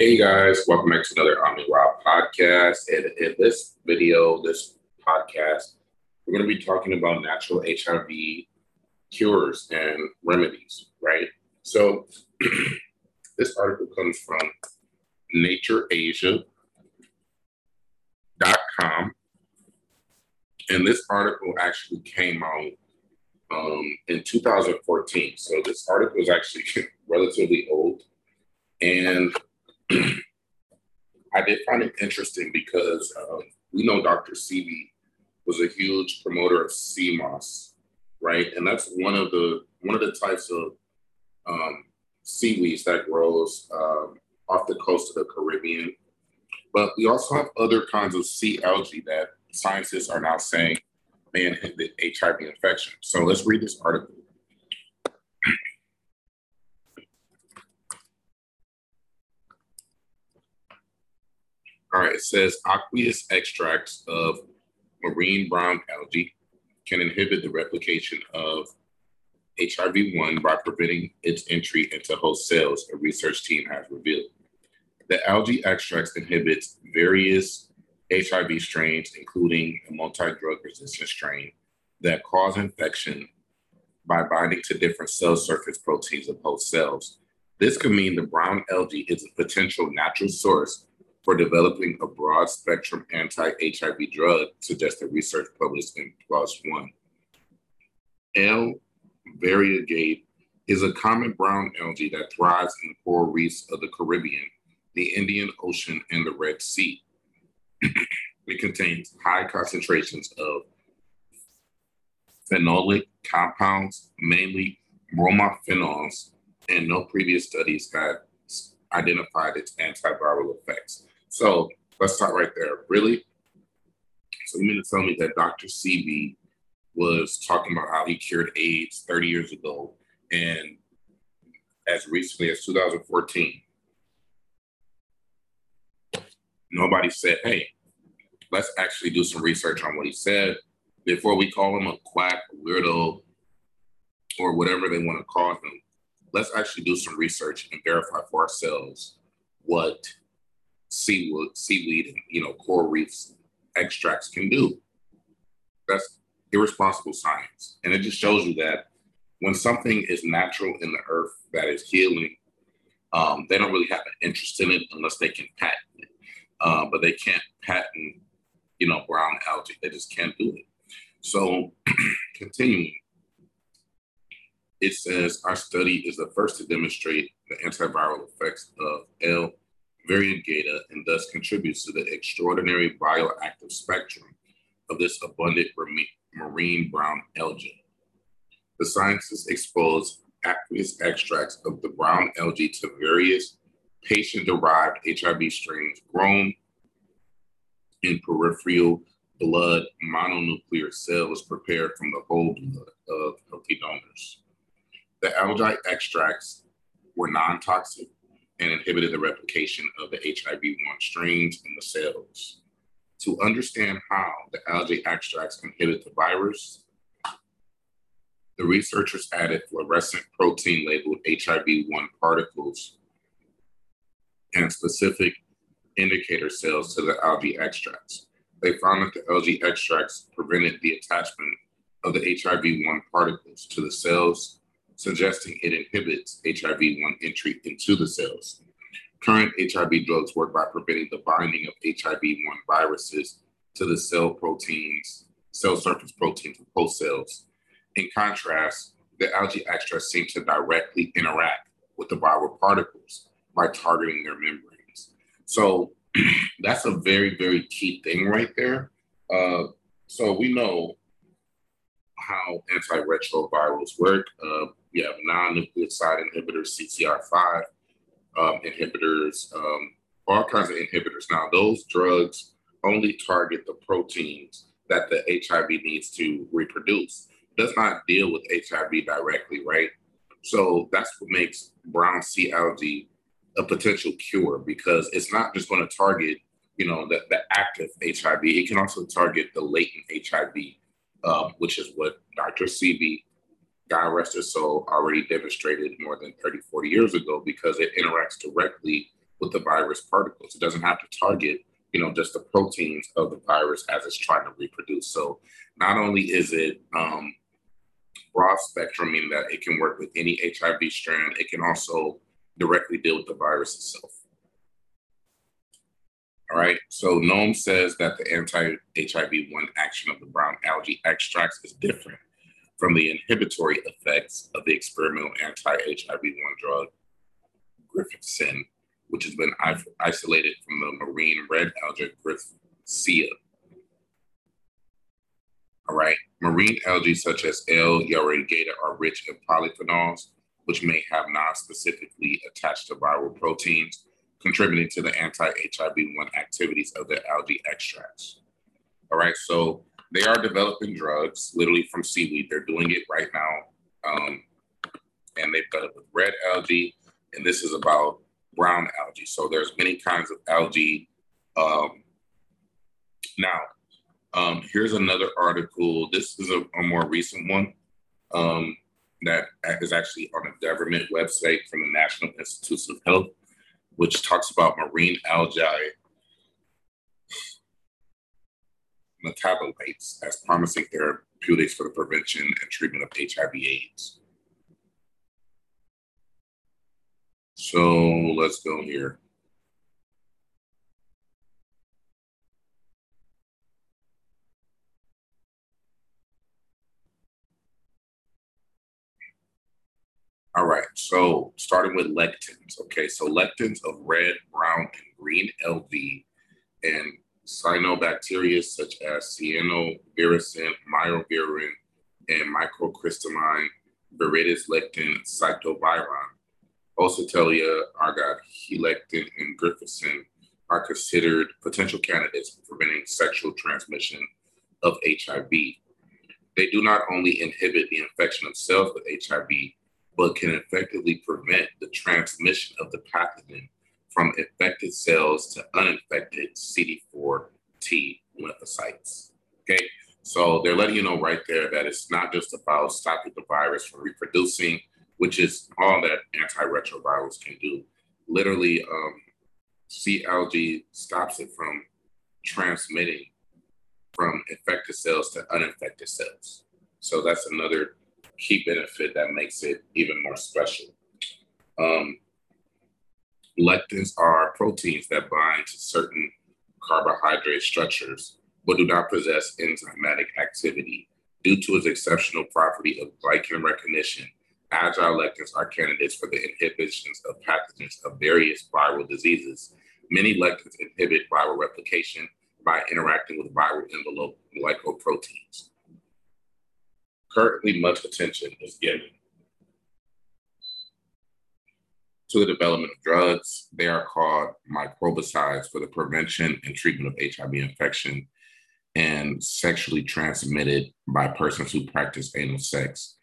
Hey guys, welcome back to another Omni Rob podcast. And in this video, this podcast, we're going to be talking about natural HIV cures and remedies, right? So this article comes from natureasia.com. And this article actually came out um, in 2014. So this article is actually relatively old. And I did find it interesting because um, we know Dr. Sebi was a huge promoter of moss, right? And that's one of the one of the types of um, seaweeds that grows um, off the coast of the Caribbean. But we also have other kinds of sea algae that scientists are now saying may inhibit HIV infection. So let's read this article. All right, it says aqueous extracts of marine brown algae can inhibit the replication of HIV 1 by preventing its entry into host cells, a research team has revealed. The algae extracts inhibits various HIV strains, including a multi-drug resistant strain that cause infection by binding to different cell surface proteins of host cells. This could mean the brown algae is a potential natural source for developing a broad spectrum anti HIV drug, suggested research published in PLOS One. L. variegata is a common brown algae that thrives in the coral reefs of the Caribbean, the Indian Ocean, and the Red Sea. it contains high concentrations of phenolic compounds, mainly bromophenols, and no previous studies had identified its antiviral effects. So let's start right there. Really? So you mean to tell me that Dr. Sebi was talking about how he cured AIDS 30 years ago, and as recently as 2014, nobody said, hey, let's actually do some research on what he said before we call him a quack, weirdo, or whatever they want to call him. Let's actually do some research and verify for ourselves what seaweed, seaweed and you know coral reefs extracts can do. That's irresponsible science, and it just shows you that when something is natural in the earth that is healing, um, they don't really have an interest in it unless they can patent it. Uh, but they can't patent, you know, brown algae. They just can't do it. So, continuing, it says our study is the first to demonstrate the antiviral effects of L variegata and thus contributes to the extraordinary bioactive spectrum of this abundant marine brown algae. The scientists exposed aqueous extracts of the brown algae to various patient-derived HIV strains grown in peripheral blood mononuclear cells prepared from the whole blood of healthy donors. The algae extracts were non-toxic and inhibited the replication of the HIV 1 strains in the cells. To understand how the algae extracts inhibit the virus, the researchers added fluorescent protein labeled HIV 1 particles and specific indicator cells to the algae extracts. They found that the algae extracts prevented the attachment of the HIV 1 particles to the cells suggesting it inhibits HIV 1 entry into the cells. Current HIV drugs work by preventing the binding of HIV 1 viruses to the cell proteins, cell surface proteins of host cells. In contrast, the algae extracts seem to directly interact with the viral particles by targeting their membranes. So that's a very, very key thing right there. Uh, so we know how antiretrovirals work. Uh, we have non-nucleoside inhibitors, CCR5 um, inhibitors, um, all kinds of inhibitors. Now, those drugs only target the proteins that the HIV needs to reproduce. It does not deal with HIV directly, right? So that's what makes brown sea algae a potential cure because it's not just going to target, you know, the, the active HIV. It can also target the latent HIV, um, which is what Dr. Sebi God rest his soul, already demonstrated more than 30, 40 years ago because it interacts directly with the virus particles. It doesn't have to target, you know, just the proteins of the virus as it's trying to reproduce. So not only is it um, broad spectrum, meaning that it can work with any HIV strand, it can also directly deal with the virus itself. All right. So Noam says that the anti-HIV one action of the brown algae extracts is different from the inhibitory effects of the experimental anti-HIV one drug, Griffithsin, which has been isolated from the marine red algae Griffithsia. All right. Marine algae such as L. variegata are rich in polyphenols, which may have non-specifically attached to viral proteins contributing to the anti-HIV-1 activities of the algae extracts. All right, so they are developing drugs literally from seaweed. They're doing it right now. Um, and they've done it with red algae, and this is about brown algae. So there's many kinds of algae. Um, now, um, here's another article. This is a, a more recent one um, that is actually on a government website from the National Institutes of Health which talks about marine algae metabolites as promising therapeutics for the prevention and treatment of HIV AIDS. So let's go here. All right, so starting with lectins. Okay, so lectins of red, brown, and green LV and cyanobacteria such as cyanovirusin, microvirin, and Microcystis viridis lectin scytovirin, Oscillata, argot, helectin, and Griffithsin are considered potential candidates for preventing sexual transmission of HIV. They do not only inhibit the infection of cells with HIV, but can effectively prevent the transmission of the pathogen from infected cells to uninfected CD4 T lymphocytes. Okay, so they're letting you know right there that it's not just about stopping the virus from reproducing, which is all that antiretrovirals can do. Literally, um, CLG stops it from transmitting from infected cells to uninfected cells. So that's another key benefit that makes it even more special. Um, lectins are proteins that bind to certain carbohydrate structures, but do not possess enzymatic activity. Due to its exceptional property of glycan recognition, algal lectins are candidates for the inhibitions of pathogens of various viral diseases. Many lectins inhibit viral replication by interacting with viral envelope glycoproteins currently much attention is given to the development of drugs. They are called microbicides for the prevention and treatment of HIV infection and sexually transmitted by persons who practice anal sex.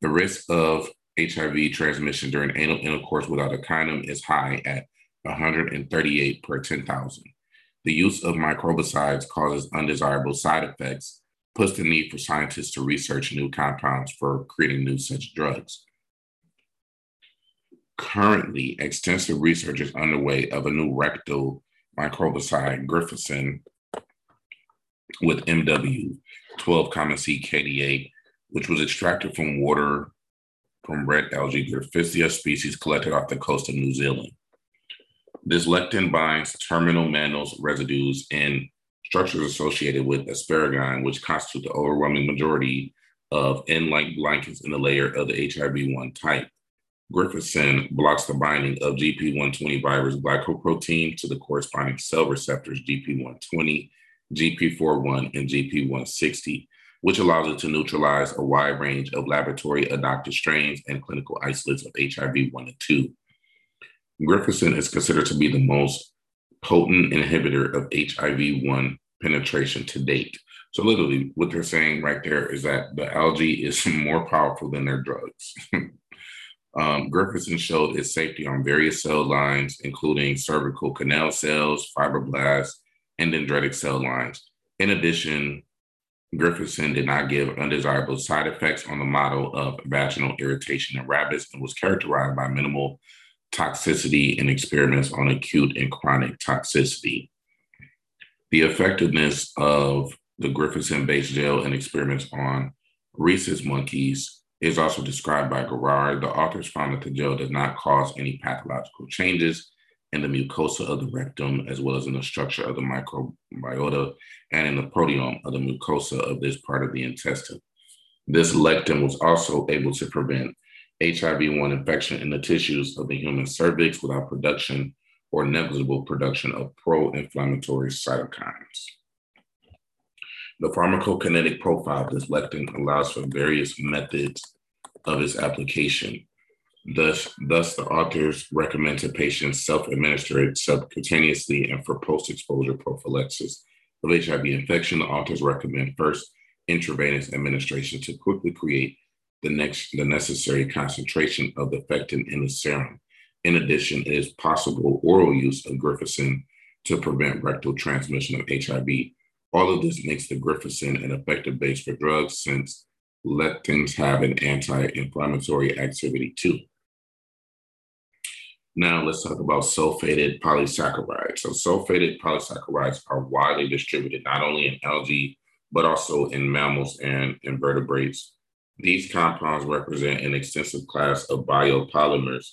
The risk of HIV transmission during anal intercourse without a condom is high at 138 per 10,000. The use of microbicides causes undesirable side effects puts the need for scientists to research new compounds for creating new such drugs. Currently, extensive research is underway of a new rectal microbicide, Griffithsin, with MW 12 common C KD8, which was extracted from water from red algae Griffithsia species collected off the coast of New Zealand. This lectin binds terminal mannose residues in structures associated with asparagine, which constitute the overwhelming majority of N-like blankets in the layer of the HIV-1 type. Griffithsin blocks the binding of GP120 virus glycoprotein to the corresponding cell receptors GP120, GP41, and GP160, which allows it to neutralize a wide range of laboratory adopted strains and clinical isolates of HIV 1 and 2. Griffithsin is considered to be the most potent inhibitor of HIV 1 penetration to date. So, literally, what they're saying right there is that the algae is more powerful than their drugs. um, Griffithsin showed its safety on various cell lines, including cervical canal cells, fibroblasts, and dendritic cell lines. In addition, Griffithsin did not give undesirable side effects on the model of vaginal irritation in rabbits and was characterized by minimal toxicity in experiments on acute and chronic toxicity. The effectiveness of the Griffithsin based gel in experiments on rhesus monkeys is also described by Gerard. The authors found that the gel does not cause any pathological changes in the mucosa of the rectum, as well as in the structure of the microbiota and in the proteome of the mucosa of this part of the intestine. This lectin was also able to prevent HIV-1 infection in the tissues of the human cervix without production or negligible production of pro-inflammatory cytokines. The pharmacokinetic profile of this lectin allows for various methods of its application. Thus, thus, the authors recommend to patients self-administer it subcutaneously and for post-exposure prophylaxis of HIV infection, the authors recommend first intravenous administration to quickly create the next the necessary concentration of the lectin in the serum. In addition, it is possible oral use of Griffithsin to prevent rectal transmission of HIV. All of this makes the Griffithsin an effective base for drugs since lectins have an anti-inflammatory activity too. Now let's talk about sulfated polysaccharides. So sulfated polysaccharides are widely distributed not only in algae, but also in mammals and invertebrates these compounds represent an extensive class of biopolymers,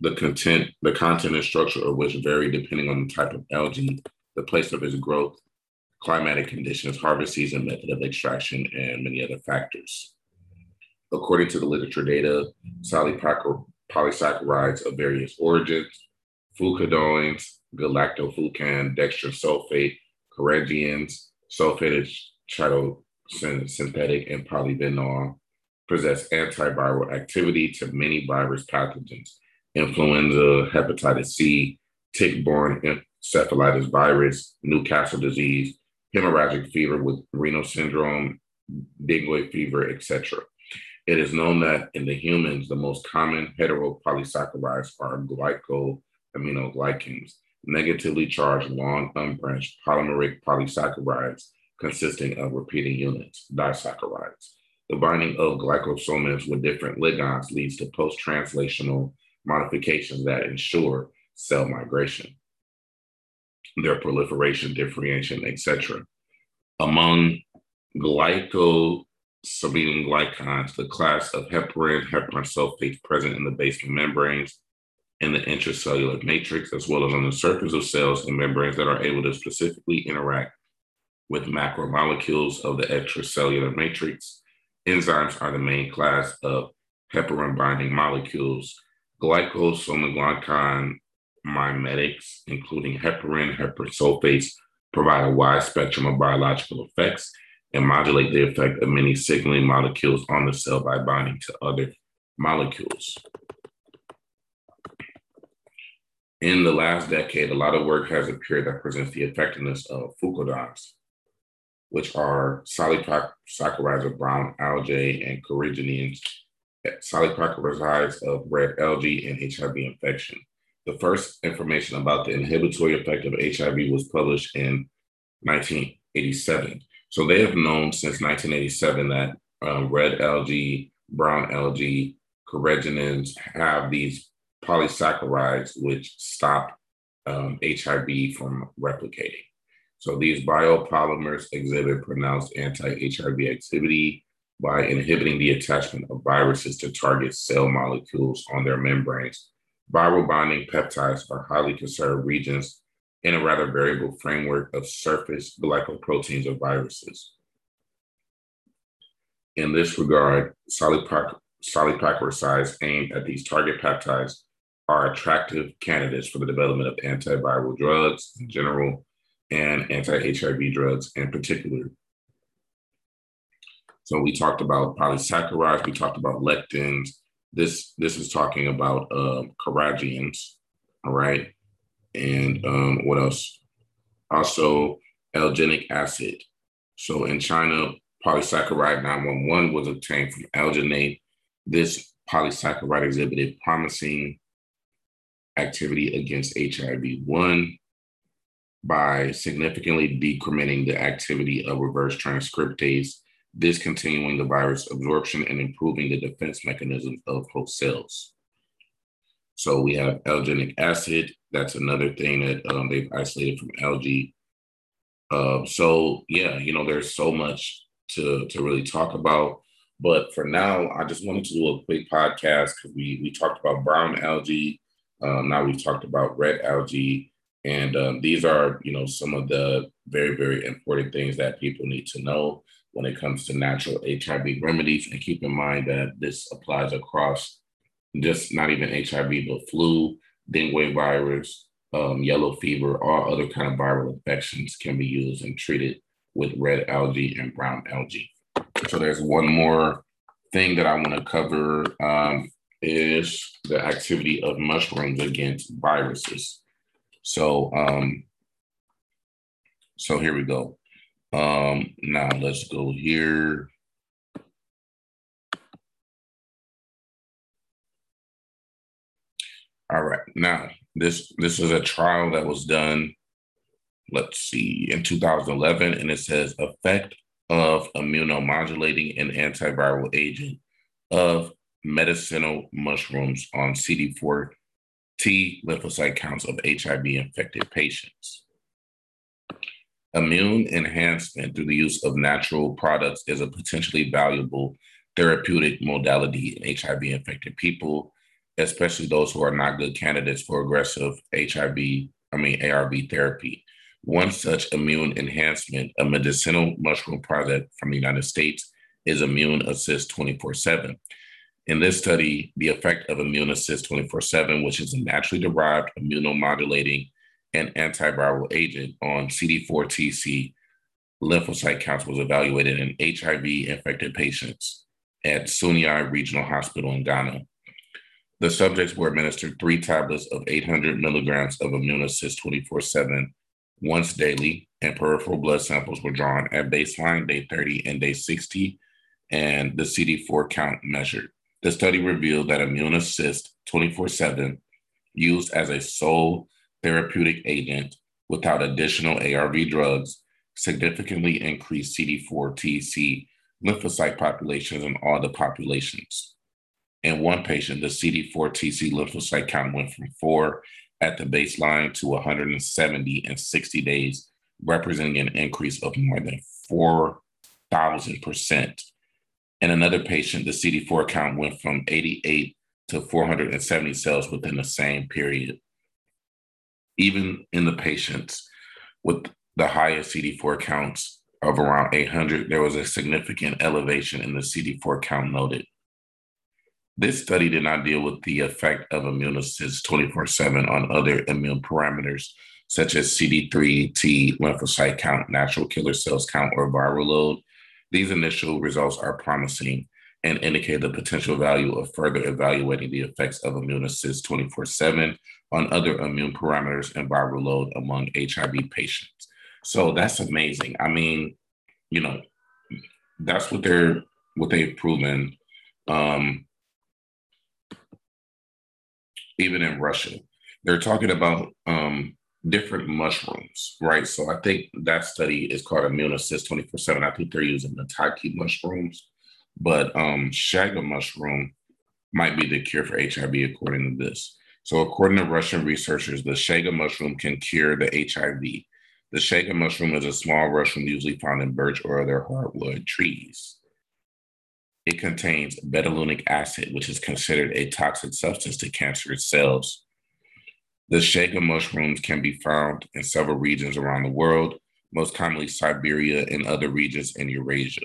the content, the content and structure of which vary depending on the type of algae, the place of its growth, climatic conditions, harvest season, method of extraction, and many other factors. According to the literature data, polysaccharides of various origins, fucoidans, galactofucan, dextrin sulfate, carrageenans, sulfated synthetic and polyphenol possess antiviral activity to many virus pathogens, influenza, hepatitis C, tick-borne encephalitis virus, Newcastle disease, hemorrhagic fever with renal syndrome, dengue fever, etc. It is known that in the humans, the most common heteropolysaccharides are glycosaminoglycans, negatively charged long unbranched polymeric polysaccharides consisting of repeating units, disaccharides. The binding of glycosomes with different ligands leads to post-translational modifications that ensure cell migration, their proliferation, differentiation, etc. Among glycosaminoglycans, the class of heparin, heparin sulfates present in the basement membranes, in the intracellular matrix, as well as on the surface of cells and membranes that are able to specifically interact with macromolecules of the extracellular matrix. Enzymes are the main class of heparin binding molecules. Glycosaminoglycan mimetics, including heparin, heparin sulfates, provide a wide spectrum of biological effects and modulate the effect of many signaling molecules on the cell by binding to other molecules. In the last decade, a lot of work has appeared that presents the effectiveness of fucoidans which are of brown algae and carrageenans, polysaccharides of red algae and HIV infection. The first information about the inhibitory effect of HIV was published in 1987. So they have known since 1987 that um, red algae, brown algae, carrageenans have these polysaccharides which stop um, HIV from replicating. So these biopolymers exhibit pronounced anti-HIV activity by inhibiting the attachment of viruses to target cell molecules on their membranes. Viral binding peptides are highly conserved regions in a rather variable framework of surface glycoproteins of viruses. In this regard, polysaccharides aimed at these target peptides are attractive candidates for the development of antiviral drugs in general and anti-HIV drugs in particular. So we talked about polysaccharides, we talked about lectins. This this is talking about um, carrageenans, all right, and um, what else? Also, alginic acid. So in China, polysaccharide 911 was obtained from alginate. This polysaccharide exhibited promising activity against HIV 1 by significantly decrementing the activity of reverse transcriptase, discontinuing the virus absorption, and improving the defense mechanisms of host cells. So we have alginic acid. That's another thing that um, they've isolated from algae. Uh, so yeah, you know, there's so much to to really talk about. But for now, I just wanted to do a quick podcast because we we talked about brown algae. Um, now we've talked about red algae, and um, these are you know some of the very very important things that people need to know when it comes to natural HIV remedies. And keep in mind that this applies across just not even HIV, but flu, dengue virus, um, yellow fever, all other kind of viral infections can be used and treated with red algae and brown algae. So there's one more thing that I want to cover um, is the activity of mushrooms against viruses. So um, so here we go. Um, now let's go here. All right, now this this is a trial that was done. Let's see, in 2011, and it says effect of immunomodulating and antiviral agent of medicinal mushrooms on CD4 T lymphocyte counts of HIV infected patients. Immune enhancement through the use of natural products is a potentially valuable therapeutic modality in HIV infected people, especially those who are not good candidates for aggressive HIV, I mean, ARV therapy. One such immune enhancement, a medicinal mushroom product from the United States, is Immune Assist 24 7. In this study, the effect of Immune Assist 24 7, which is a naturally derived immunomodulating and antiviral agent on CD4TC lymphocyte counts, was evaluated in HIV infected patients at Sunyani Regional Hospital in Ghana. The subjects were administered three tablets of 800 milligrams of Immune Assist 24 7 once daily, and peripheral blood samples were drawn at baseline, day 30, and day 60, and the CD4 count measured. The study revealed that Immune Assist 24 7, used as a sole therapeutic agent without additional ARV drugs, significantly increased CD4 TC lymphocyte populations in all the populations. In one patient, the CD4 TC lymphocyte count went from four at the baseline to 170 in 60 days, representing an increase of more than 4,000%. In another patient, the CD4 count went from 88 to 470 cells within the same period. Even in the patients with the highest CD4 counts of around 800, there was a significant elevation in the CD4 count noted. This study did not deal with the effect of immune assist 24 7 on other immune parameters, such as CD3 T lymphocyte count, natural killer cells count, or viral load. These initial results are promising and indicate the potential value of further evaluating the effects of immune assist 24 7 on other immune parameters and viral load among HIV patients. So that's amazing. I mean, you know, that's what they're what they've proven. Um, even in Russia. They're talking about um, different mushrooms, right? So I think that study is called Immune Assist 24 7. I think they're using the Taki mushrooms, but um, Chaga mushroom might be the cure for HIV, according to this. So, according to Russian researchers, the Chaga mushroom can cure the HIV. The Chaga mushroom is a small mushroom usually found in birch or other hardwood trees. It contains betulinic acid, which is considered a toxic substance to cancerous cells. The Chaga mushrooms can be found in several regions around the world, most commonly Siberia and other regions in Eurasia.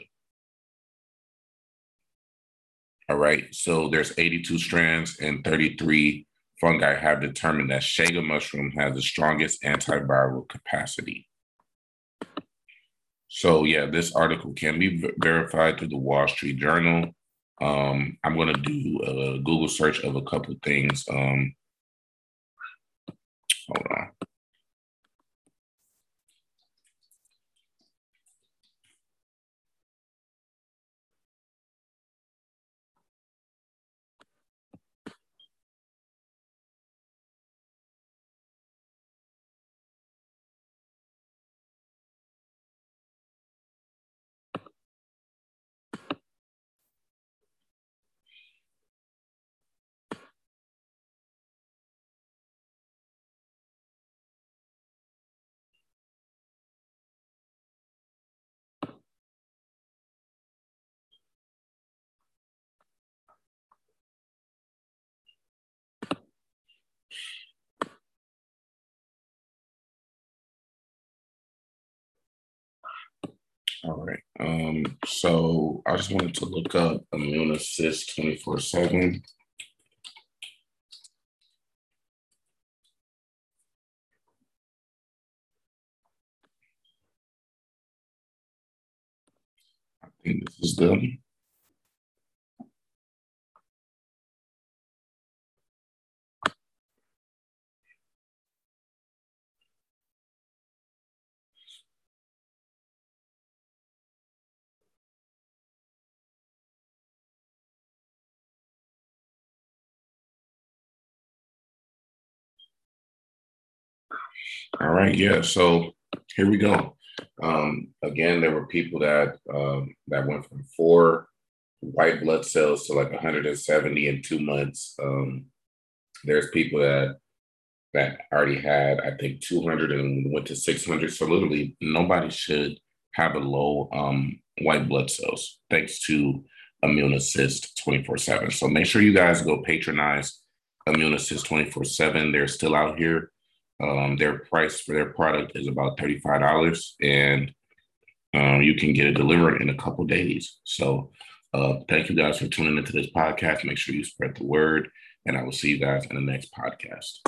All right, so there's 82 strands and 33 fungi have determined that Chaga mushroom has the strongest antiviral capacity. So yeah, this article can be verified through the Wall Street Journal. Um, I'm going to do a Google search of a couple things. Um, hold on. All right. Um, so I just wanted to look up Immune Assist 24 7. I think this is them. All right, yeah. So here we go. Um, again, there were people that um, that went from four white blood cells to like 170 in two months. Um, there's people that that already had, I think, 200 and went to 600. So literally, nobody should have a low um, white blood cells thanks to Immune Assist 24 7. So make sure you guys go patronize Immune Assist 24 7. They're still out here. Um, their price for their product is about $35 and um, you can get it delivered in a couple days. So uh, thank you guys for tuning into this podcast. Make sure you spread the word and I will see you guys in the next podcast.